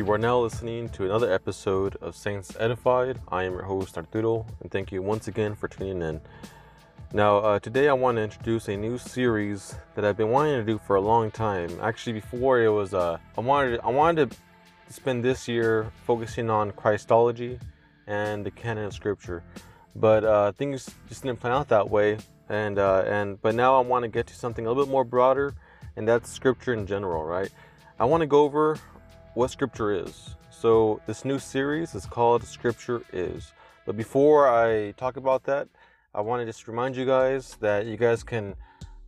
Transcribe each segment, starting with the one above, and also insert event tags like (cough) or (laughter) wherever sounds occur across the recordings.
You are now listening to another episode of Saints Edified. I am your host, Arturo, and thank you once again for tuning in. Now, uh, today I want to introduce a new series that I've been wanting to do for a long time. Actually, before it was, uh, I wanted, I wanted to spend this year focusing on Christology and the canon of Scripture, but uh, things just didn't plan out that way. And uh, and but now I want to get to something a little bit more broader, and that's Scripture in general, right? I want to go over what Scripture is. So this new series is called Scripture Is. But before I talk about that, I want to just remind you guys that you guys can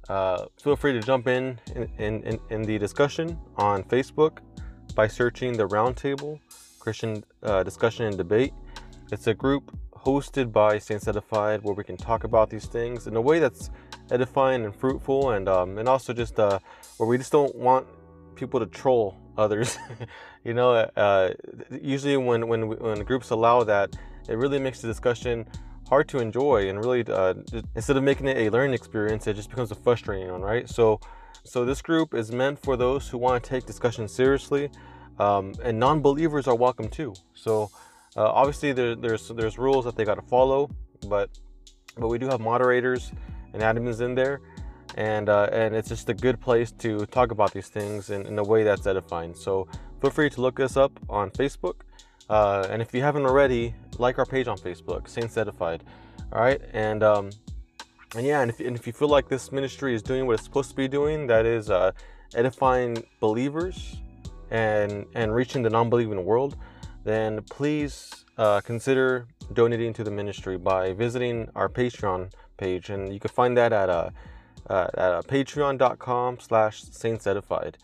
uh, feel free to jump in in, in in the discussion on Facebook by searching the Roundtable Christian uh, Discussion and Debate. It's a group hosted by Saints Edified where we can talk about these things in a way that's edifying and fruitful, and um, and also just uh, where we just don't want people to troll others. (laughs) you know, uh, usually when when when groups allow that, it really makes the discussion hard to enjoy and really uh, instead of making it a learning experience, it just becomes a frustrating one, right? So. So this group is meant for those who want to take discussion seriously, um, and non-believers are welcome too. So uh, obviously there, there's there's rules that they got to follow, but but we do have moderators and admins in there, and uh, and it's just a good place to talk about these things in, in a way that's edifying. So feel free to look us up on Facebook, uh, and if you haven't already, like our page on Facebook, Saints Edified. All right, and um, and yeah, and if, and if you feel like this ministry is doing what it's supposed to be doing, that is uh, edifying believers and and reaching the non-believing world, then please uh, consider donating to the ministry by visiting our Patreon page, and you can find that at uh, uh, at uh, patreon.com/slash saints edified.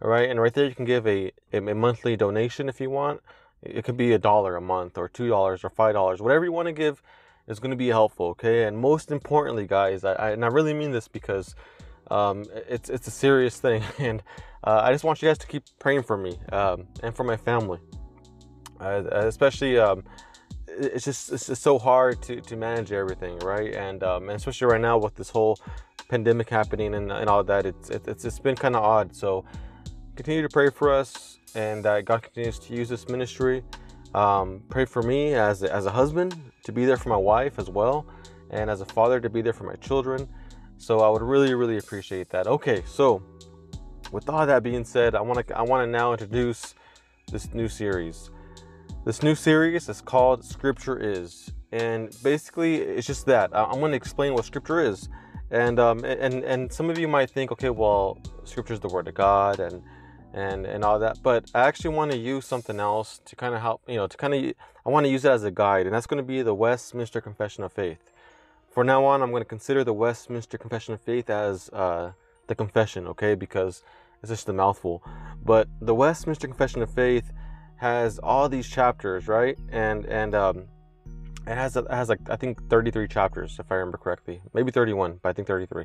All right, and right there you can give a, a monthly donation if you want. It could be a dollar a month, or two dollars, or five dollars, whatever you want to give is going to be helpful. Okay, and most importantly, guys, I, I and I really mean this because um, it's it's a serious thing, (laughs) and uh, I just want you guys to keep praying for me um, and for my family, uh, especially. Um, it's just it's just so hard to, to manage everything, right? And, um, and especially right now with this whole pandemic happening and, and all that, it's it's it's been kind of odd. So continue to pray for us, and that God continues to use this ministry. Um, pray for me as as a husband to be there for my wife as well, and as a father to be there for my children. So I would really really appreciate that. Okay, so with all that being said, I want to I want to now introduce this new series. This new series is called Scripture Is, and basically it's just that I'm going to explain what Scripture is, and um, and and some of you might think, okay, well, Scripture is the Word of God, and and and all that, but I actually want to use something else to kind of help, you know, to kind of I want to use it as a guide, and that's going to be the Westminster Confession of Faith. For now on, I'm going to consider the Westminster Confession of Faith as uh, the confession, okay, because it's just a mouthful. But the Westminster Confession of Faith has all these chapters, right? And and um, it has it has like I think 33 chapters if I remember correctly, maybe 31, but I think 33.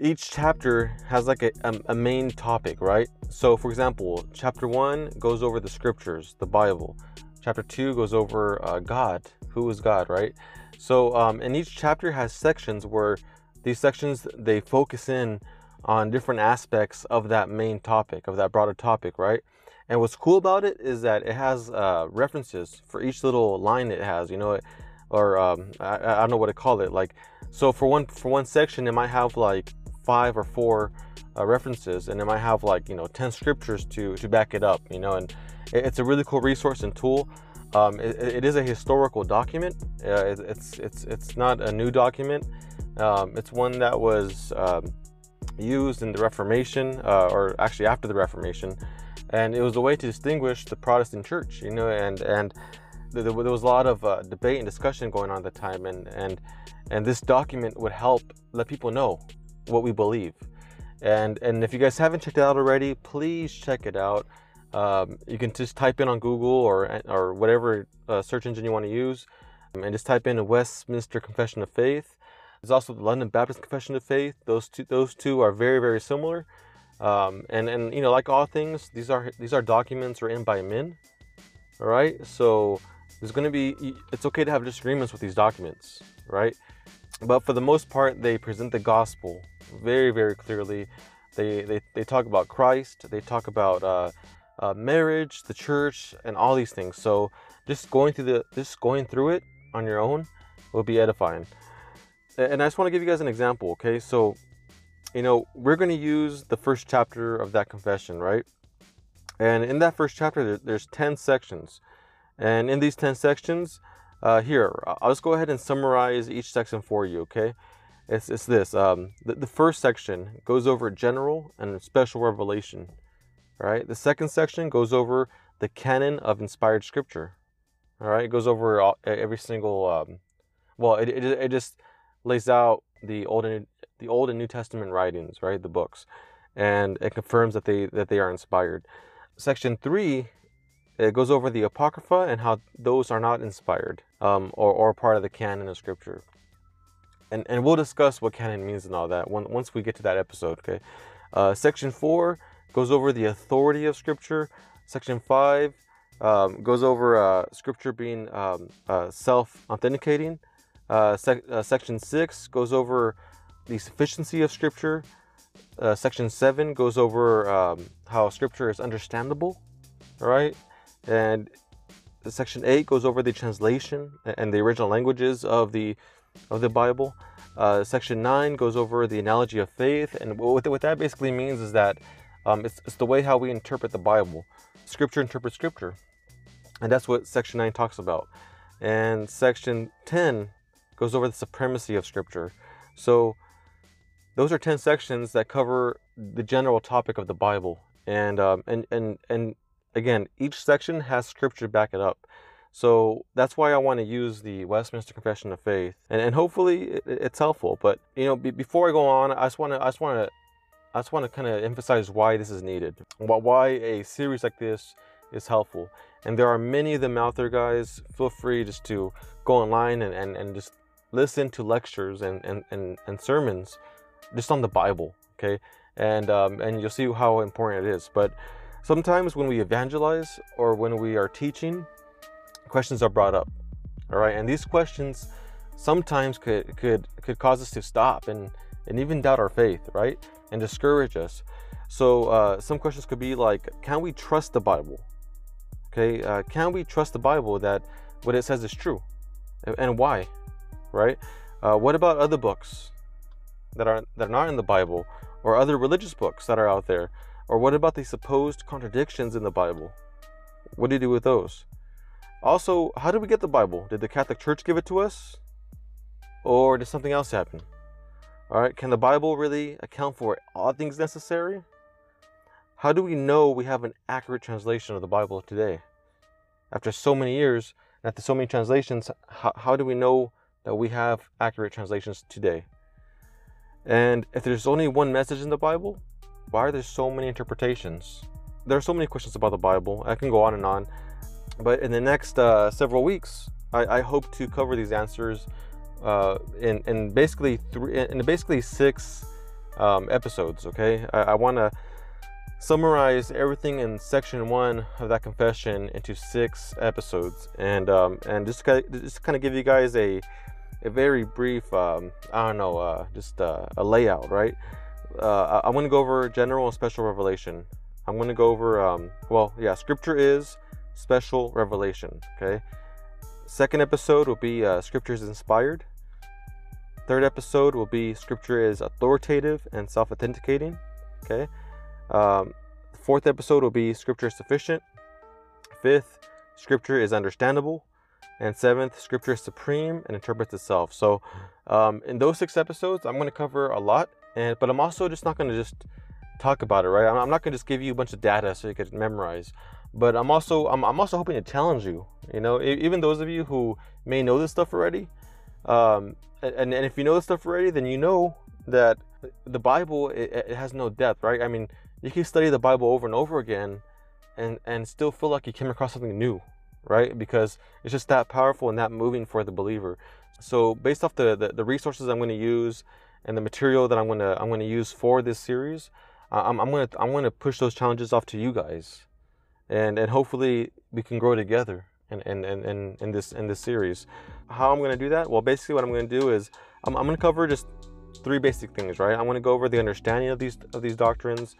Each chapter has like a, a, a main topic, right? So, for example, chapter one goes over the scriptures, the Bible. Chapter two goes over uh, God, who is God, right? So, um, and each chapter has sections where these sections they focus in on different aspects of that main topic, of that broader topic, right? And what's cool about it is that it has uh, references for each little line it has, you know, or um, I, I, don't know what to call it. Like, so for one for one section, it might have like five or four uh, references, and it might have like you know ten scriptures to to back it up, you know. And it, it's a really cool resource and tool. Um, it, it is a historical document. Uh, it, it's it's it's not a new document. Um, it's one that was um, used in the Reformation, uh, or actually after the Reformation, and it was a way to distinguish the Protestant Church. You know, and and there, was a lot of uh, debate and discussion going on at the time, and and and this document would help let people know what we believe. And and if you guys haven't checked it out already, please check it out. Um, you can just type in on Google or or whatever uh, search engine you want to use, and just type in the Westminster Confession of Faith. There's also the London Baptist Confession of Faith. Those two those two are very very similar. Um, and and you know like all things, these are these are documents written by men. All right, so there's going to be it's okay to have disagreements with these documents, right? But for the most part, they present the gospel very very clearly. They they, they talk about Christ. They talk about uh, uh, marriage, the church, and all these things. So just going through the just going through it on your own will be edifying. And I just want to give you guys an example, okay? So, you know, we're going to use the first chapter of that confession, right? And in that first chapter, there's 10 sections. And in these 10 sections, uh, here, I'll just go ahead and summarize each section for you, okay? It's, it's this um, the, the first section goes over general and special revelation, all right? The second section goes over the canon of inspired scripture, all right? It goes over all, every single, um, well, it, it, it just lays out the Old and the Old and New Testament writings, right? The books, and it confirms that they that they are inspired. Section three it goes over the Apocrypha and how those are not inspired um, or, or part of the canon of Scripture. And, and we'll discuss what canon means and all that once we get to that episode, okay? Uh, section 4 goes over the authority of Scripture. Section 5 um, goes over uh, Scripture being um, uh, self authenticating. Uh, sec- uh, section 6 goes over the sufficiency of Scripture. Uh, section 7 goes over um, how Scripture is understandable. All right? And section 8 goes over the translation and the original languages of the of the bible. Uh, section 9 goes over the analogy of faith. And what, what that basically means is that um, it's, it's the way how we interpret the bible. Scripture interprets scripture. And that's what section 9 talks about. And section 10 goes over the supremacy of scripture so those are 10 sections that cover the general topic of the bible and um, and and and again, each section has scripture back it up. So that's why I want to use the Westminster Confession of Faith, and, and hopefully it, it's helpful. But you know, before I go on, I just want to, I just want to, I just want to kind of emphasize why this is needed, why a series like this is helpful. And there are many of them out there, guys. Feel free just to go online and, and, and just listen to lectures and, and, and, and sermons just on the Bible, okay? And um, and you'll see how important it is. But Sometimes when we evangelize or when we are teaching, questions are brought up. All right, and these questions sometimes could could could cause us to stop and and even doubt our faith, right? And discourage us. So uh, some questions could be like, can we trust the Bible? Okay, uh, can we trust the Bible that what it says is true, and, and why? Right? Uh, what about other books that are that are not in the Bible, or other religious books that are out there? Or what about the supposed contradictions in the Bible? What do you do with those? Also, how did we get the Bible? Did the Catholic Church give it to us? Or did something else happen? Alright, can the Bible really account for all things necessary? How do we know we have an accurate translation of the Bible today? After so many years, after so many translations, how, how do we know that we have accurate translations today? And if there's only one message in the Bible, why are there so many interpretations? There are so many questions about the Bible. I can go on and on. But in the next uh, several weeks, I, I, hope to cover these answers uh, in, in basically three, in basically six um, episodes. Okay, I, I want to summarize everything in section one of that confession into six episodes, and um, and just just kind of give you guys a a very brief, um, I don't know, uh, just uh, a layout, right? uh, I'm going to go over general and special revelation. I'm going to go over, um, well, yeah, scripture is special revelation. Okay. Second episode will be uh, scripture is inspired. Third episode will be scripture is authoritative and self authenticating. Okay. Um, fourth episode will be scripture is sufficient. Fifth, scripture is understandable. And seventh, scripture is supreme and interprets itself. So, um, in those six episodes, I'm going to cover a lot and but I'm also just not going to just talk about it, right? I'm, not going to just give you a bunch of data so you can memorize. But I'm also I'm, I'm also hoping to challenge you. You know, even those of you who may know this stuff already, um, and and if you know this stuff already, then you know that the Bible it, it has no depth, right? I mean, you can study the Bible over and over again, and and still feel like you came across something new, right? Because it's just that powerful and that moving for the believer. So based off the, the, the resources I'm going to use and the material that I'm gonna I'm gonna use for this series, I'm, I'm gonna I'm gonna push those challenges off to you guys, and and hopefully we can grow together in in, in, in this in this series. How I'm gonna do that? Well, basically what I'm gonna do is I'm, I'm gonna cover just three basic things, right? I want to go over the understanding of these of these doctrines.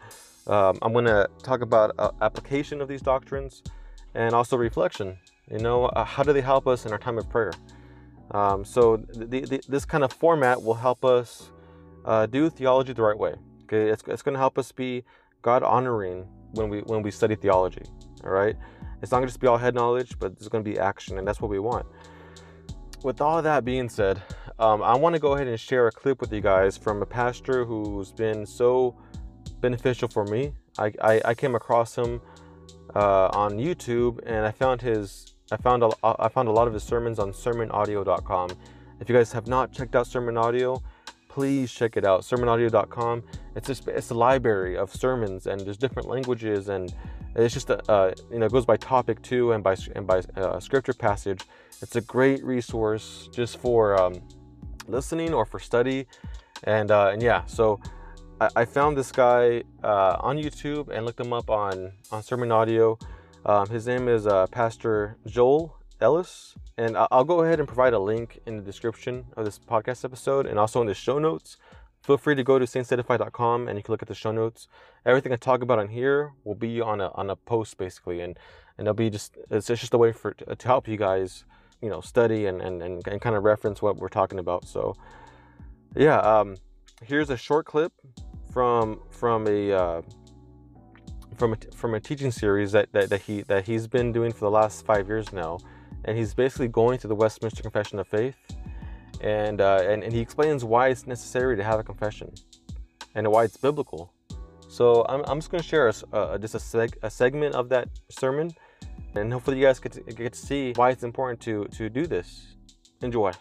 Um, I'm going to talk about uh, application of these doctrines, and also reflection. You know, uh, how do they help us in our time of prayer? Um, so this kind of format will help us uh, do theology the right way. Okay, it's, it's going to help us be God honoring when we when we study theology. All right, it's not going to just be all head knowledge, but there's going to be action, and that's what we want. With all that being said, um, I want to go ahead and share a clip with you guys from a pastor who's been so beneficial for me. I, I, I came across him uh, on YouTube, and I found his I found a, I found a lot of his sermons on sermonaudio.com. If you guys have not checked out Sermon Audio, please check it out. Sermonaudio.com. It's just it's a library of sermons, and there's different languages, and it's just a uh, you know it goes by topic too, and by and by uh, scripture passage. It's a great resource just for um, listening or for study, and uh, and yeah, so. I, I found this guy uh, on YouTube and looked him up on on Sermon Audio. Um, his name is uh, Pastor Joel Ellis, and I'll go ahead and provide a link in the description of this podcast episode and also in the show notes. Feel free to go to saintsedify.com and you can look at the show notes. Everything I talk about on here will be on a on a post basically, and and it'll be just it's just a way for to help you guys, you know, study and and, and, and kind of reference what we're talking about. So, yeah, um, here's a short clip from from a uh, from a, from a teaching series that, that, that he that he's been doing for the last five years now and he's basically going through the Westminster Confession of Faith, and, uh, and, and he explains why it's necessary to have a confession and why it's biblical. So I'm, I'm just going to share a, just a, seg- a segment of that sermon, and hopefully you guys get to, get to see why it's important to, to do this. Enjoy.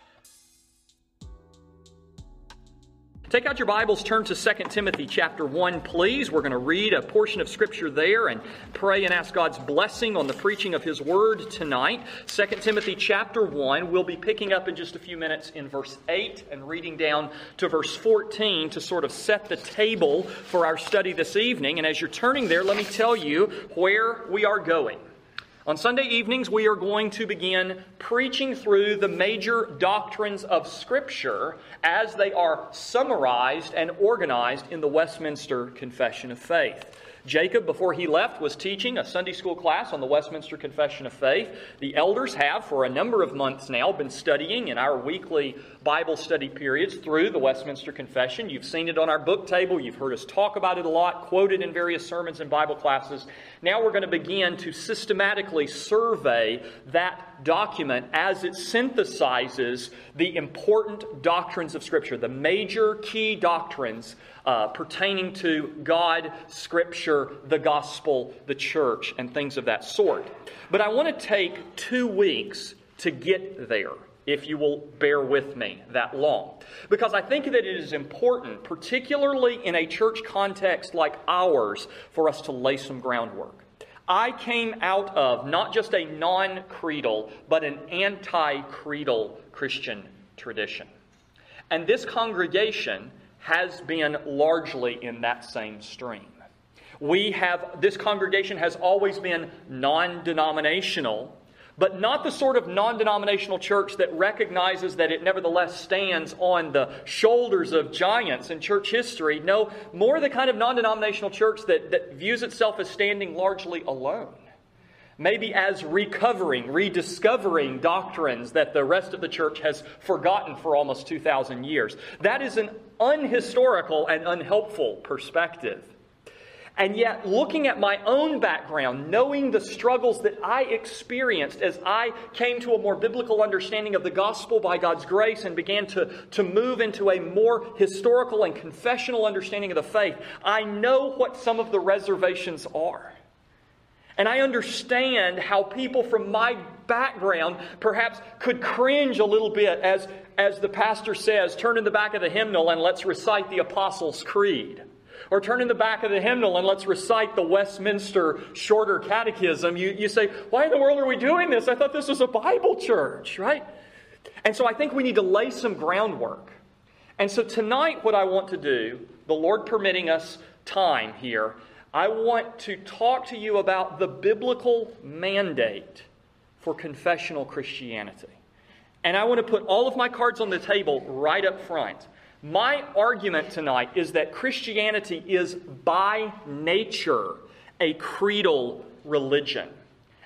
Take out your Bibles, turn to 2 Timothy chapter 1, please. We're going to read a portion of Scripture there and pray and ask God's blessing on the preaching of His Word tonight. 2 Timothy chapter 1, we'll be picking up in just a few minutes in verse 8 and reading down to verse 14 to sort of set the table for our study this evening. And as you're turning there, let me tell you where we are going. On Sunday evenings, we are going to begin preaching through the major doctrines of Scripture as they are summarized and organized in the Westminster Confession of Faith. Jacob, before he left, was teaching a Sunday school class on the Westminster Confession of Faith. The elders have, for a number of months now, been studying in our weekly Bible study periods through the Westminster Confession. You've seen it on our book table. You've heard us talk about it a lot, quoted in various sermons and Bible classes. Now we're going to begin to systematically survey that document as it synthesizes the important doctrines of Scripture, the major key doctrines uh, pertaining to God, Scripture, the gospel, the church, and things of that sort. But I want to take two weeks to get there, if you will bear with me that long. Because I think that it is important, particularly in a church context like ours, for us to lay some groundwork. I came out of not just a non creedal, but an anti creedal Christian tradition. And this congregation has been largely in that same stream. We have, this congregation has always been non denominational, but not the sort of non denominational church that recognizes that it nevertheless stands on the shoulders of giants in church history. No, more the kind of non denominational church that, that views itself as standing largely alone maybe as recovering, rediscovering doctrines that the rest of the church has forgotten for almost 2,000 years. That is an unhistorical and unhelpful perspective. And yet, looking at my own background, knowing the struggles that I experienced as I came to a more biblical understanding of the gospel by God's grace and began to, to move into a more historical and confessional understanding of the faith, I know what some of the reservations are. And I understand how people from my background perhaps could cringe a little bit as, as the pastor says, turn in the back of the hymnal and let's recite the Apostles' Creed. Or turn in the back of the hymnal and let's recite the Westminster Shorter Catechism. You, you say, why in the world are we doing this? I thought this was a Bible church, right? And so I think we need to lay some groundwork. And so tonight, what I want to do, the Lord permitting us time here, I want to talk to you about the biblical mandate for confessional Christianity. And I want to put all of my cards on the table right up front My argument tonight is that Christianity is by nature a creedal religion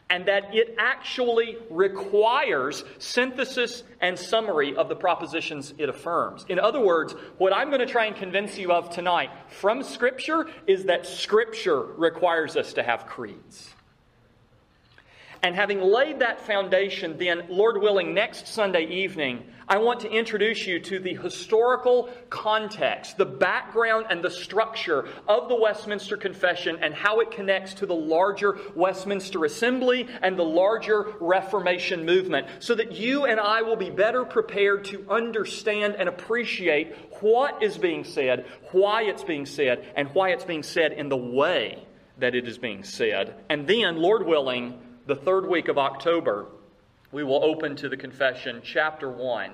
and that it actually requires synthesis and summary of the propositions it affirms. In other words, what I'm going to try and convince you of tonight from Scripture is that Scripture requires us to have creeds. And having laid that foundation, then, Lord willing, next Sunday evening, I want to introduce you to the historical context, the background and the structure of the Westminster Confession and how it connects to the larger Westminster Assembly and the larger Reformation movement, so that you and I will be better prepared to understand and appreciate what is being said, why it's being said, and why it's being said in the way that it is being said. And then, Lord willing, the third week of October, we will open to the confession, chapter 1,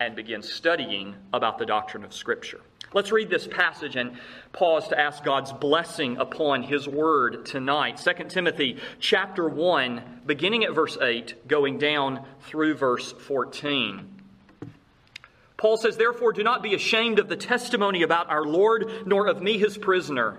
and begin studying about the doctrine of Scripture. Let's read this passage and pause to ask God's blessing upon his word tonight. 2 Timothy chapter 1, beginning at verse 8, going down through verse 14. Paul says, Therefore, do not be ashamed of the testimony about our Lord, nor of me, his prisoner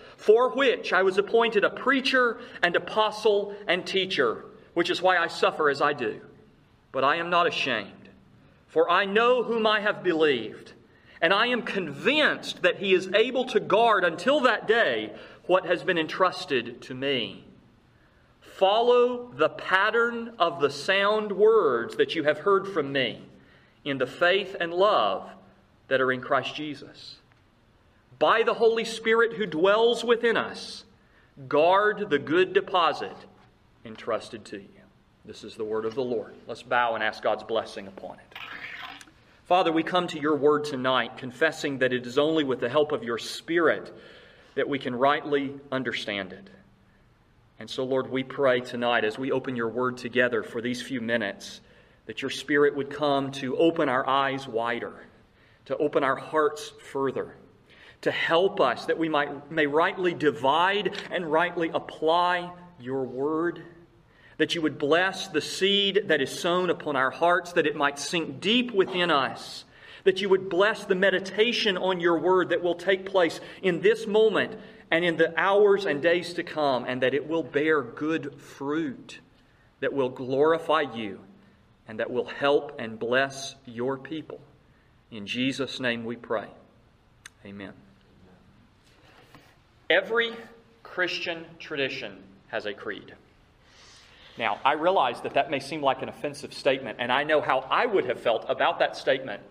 for which I was appointed a preacher and apostle and teacher, which is why I suffer as I do. But I am not ashamed, for I know whom I have believed, and I am convinced that he is able to guard until that day what has been entrusted to me. Follow the pattern of the sound words that you have heard from me in the faith and love that are in Christ Jesus by the Holy Spirit who dwells within us, guard the good deposit entrusted to you. This is the word of the Lord. Let's bow and ask God's blessing upon it. Father, we come to your word tonight, confessing that it is only with the help of your Spirit that we can rightly understand it. And so, Lord, we pray tonight as we open your word together for these few minutes that your Spirit would come to open our eyes wider, to open our hearts further to help us that we might, may rightly divide and rightly apply your word. That you would bless the seed that is sown upon our hearts, that it might sink deep within us. That you would bless the meditation on your word that will take place in this moment and in the hours and days to come, and that it will bear good fruit that will glorify you and that will help and bless your people. In Jesus' name we pray. Amen. Every Christian tradition has a creed. Now, I realize that that may seem like an offensive statement, and I know how I would have felt about that statement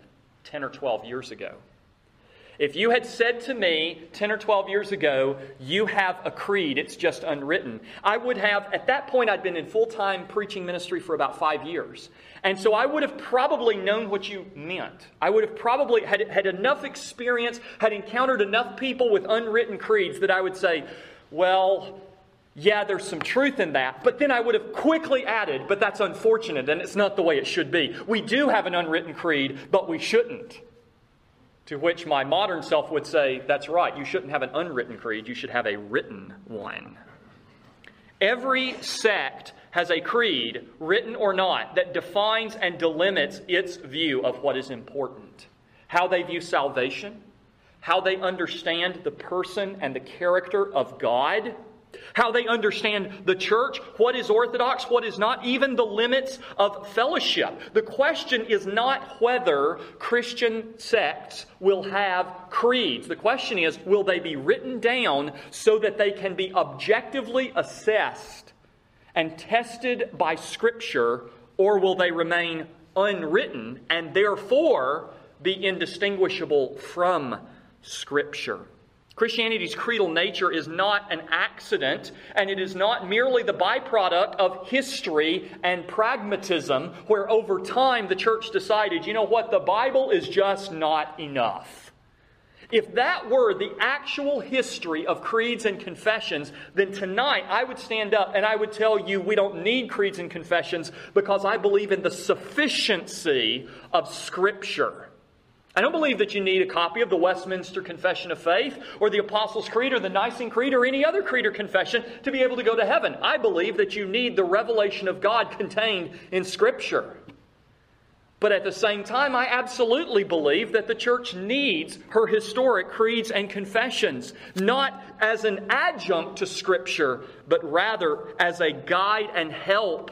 10 or 12 years ago. If you had said to me 10 or 12 years ago, you have a creed, it's just unwritten, I would have, at that point, I'd been in full time preaching ministry for about five years. And so I would have probably known what you meant. I would have probably had, had enough experience, had encountered enough people with unwritten creeds that I would say, well, yeah, there's some truth in that. But then I would have quickly added, but that's unfortunate and it's not the way it should be. We do have an unwritten creed, but we shouldn't. To which my modern self would say, that's right, you shouldn't have an unwritten creed, you should have a written one. Every sect has a creed, written or not, that defines and delimits its view of what is important. How they view salvation, how they understand the person and the character of God, how they understand the church, what is orthodox, what is not, even the limits of fellowship. The question is not whether Christian sects will have creeds. The question is, will they be written down so that they can be objectively assessed and tested by Scripture, or will they remain unwritten and therefore be indistinguishable from Scripture? Christianity's creedal nature is not an accident, and it is not merely the byproduct of history and pragmatism, where over time the church decided, you know what, the Bible is just not enough. If that were the actual history of creeds and confessions, then tonight I would stand up and I would tell you we don't need creeds and confessions because I believe in the sufficiency of Scripture. I don't believe that you need a copy of the Westminster Confession of Faith or the Apostles' Creed or the Nicene Creed or any other creed or confession to be able to go to heaven. I believe that you need the revelation of God contained in Scripture. But at the same time, I absolutely believe that the church needs her historic creeds and confessions, not as an adjunct to Scripture, but rather as a guide and help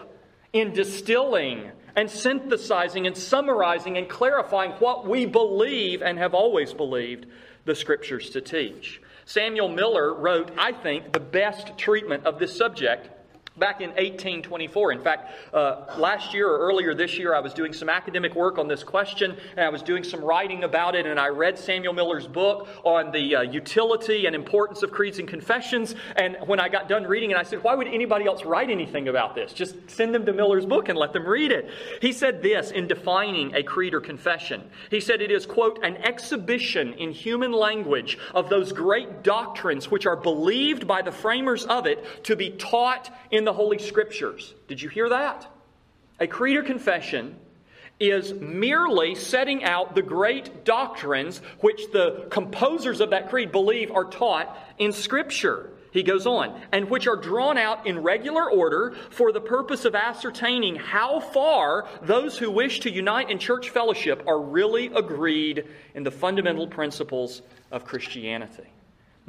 in distilling and synthesizing and summarizing and clarifying what we believe and have always believed the Scriptures to teach. Samuel Miller wrote, I think, the best treatment of this subject back in 1824. In fact, uh, last year or earlier this year, I was doing some academic work on this question, and I was doing some writing about it, and I read Samuel Miller's book on the uh, utility and importance of creeds and confessions. And when I got done reading it, I said, Why would anybody else write anything about this? Just send them to Miller's book and let them read it. He said this in defining a creed or confession. He said it is, quote, an exhibition in human language of those great doctrines which are believed by the framers of it to be taught in the Holy Scriptures. Did you hear that? A creed or confession is merely setting out the great doctrines which the composers of that creed believe are taught in Scripture. He goes on, and which are drawn out in regular order for the purpose of ascertaining how far those who wish to unite in church fellowship are really agreed in the fundamental principles of Christianity.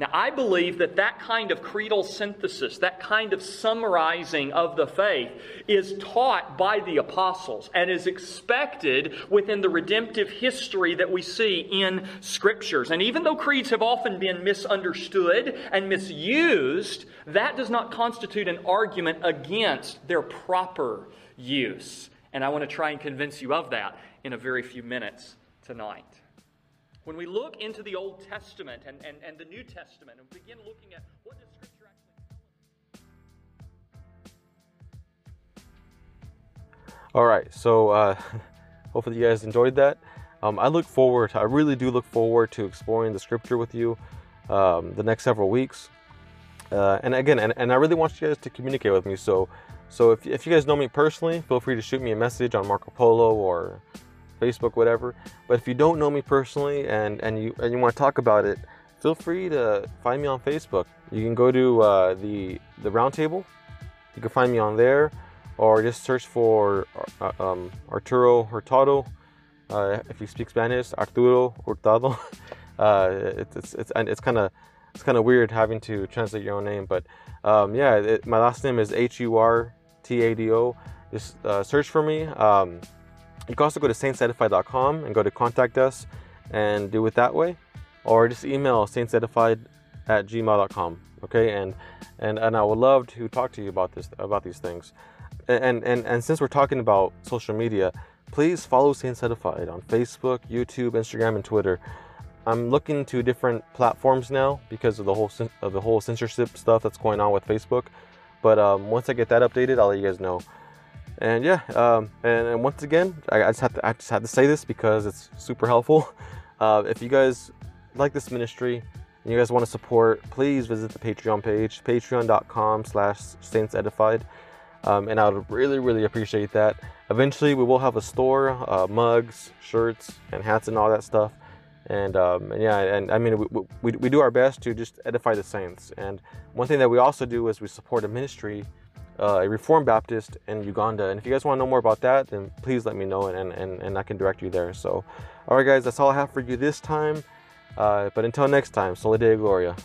Now, I believe that that kind of creedal synthesis, that kind of summarizing of the faith, is taught by the apostles and is expected within the redemptive history that we see in scriptures. And even though creeds have often been misunderstood and misused, that does not constitute an argument against their proper use. And I want to try and convince you of that in a very few minutes tonight. When we look into the Old Testament and, and, and the New Testament and begin looking at what does Scripture actually tell us? All right, so uh, (laughs) hopefully you guys enjoyed that. Um, I look forward, I really do look forward to exploring the Scripture with you um, the next several weeks. Uh, and again, and, and I really want you guys to communicate with me. So, so if, if you guys know me personally, feel free to shoot me a message on Marco Polo or Facebook, whatever. But if you don't know me personally and, and you and you want to talk about it, feel free to find me on Facebook. You can go to uh, the the roundtable. You can find me on there, or just search for uh, um, Arturo Hurtado. Uh, if you speak Spanish, Arturo Hurtado. (laughs) Uh, it's it's it's, it's kind of it's kind of weird having to translate your own name, but um, yeah, it, my last name is H U R T A D O. Just uh, search for me. Um, you can also go to saintsedify.com and go to contact us and do it that way. Or just email saintsedified at gmail.com. Okay, and and and I would love to talk to you about this about these things. And and and since we're talking about social media, please follow Saints Edified on Facebook, YouTube, Instagram, and Twitter. I'm looking to different platforms now because of the whole of the whole censorship stuff that's going on with Facebook. But um, once I get that updated, I'll let you guys know. And yeah, um, and, and, once again, I, I, just have to I just had to say this because it's super helpful. (laughs) Uh, if you guys like this ministry and you guys want to support, please visit the Patreon page, patreon.com slash saintsedified. Um, and I would really, really appreciate that. Eventually, we will have a store, uh, mugs, shirts, and hats, and all that stuff. And, um, and yeah, and I mean, we, we, we do our best to just edify the saints. And one thing that we also do is we support a ministry uh, a Reformed Baptist in Uganda. And if you guys want to know more about that, then please let me know and, and, and I can direct you there. So, all right, guys, that's all I have for you this time. Uh, but until next time, Soli Deo Gloria.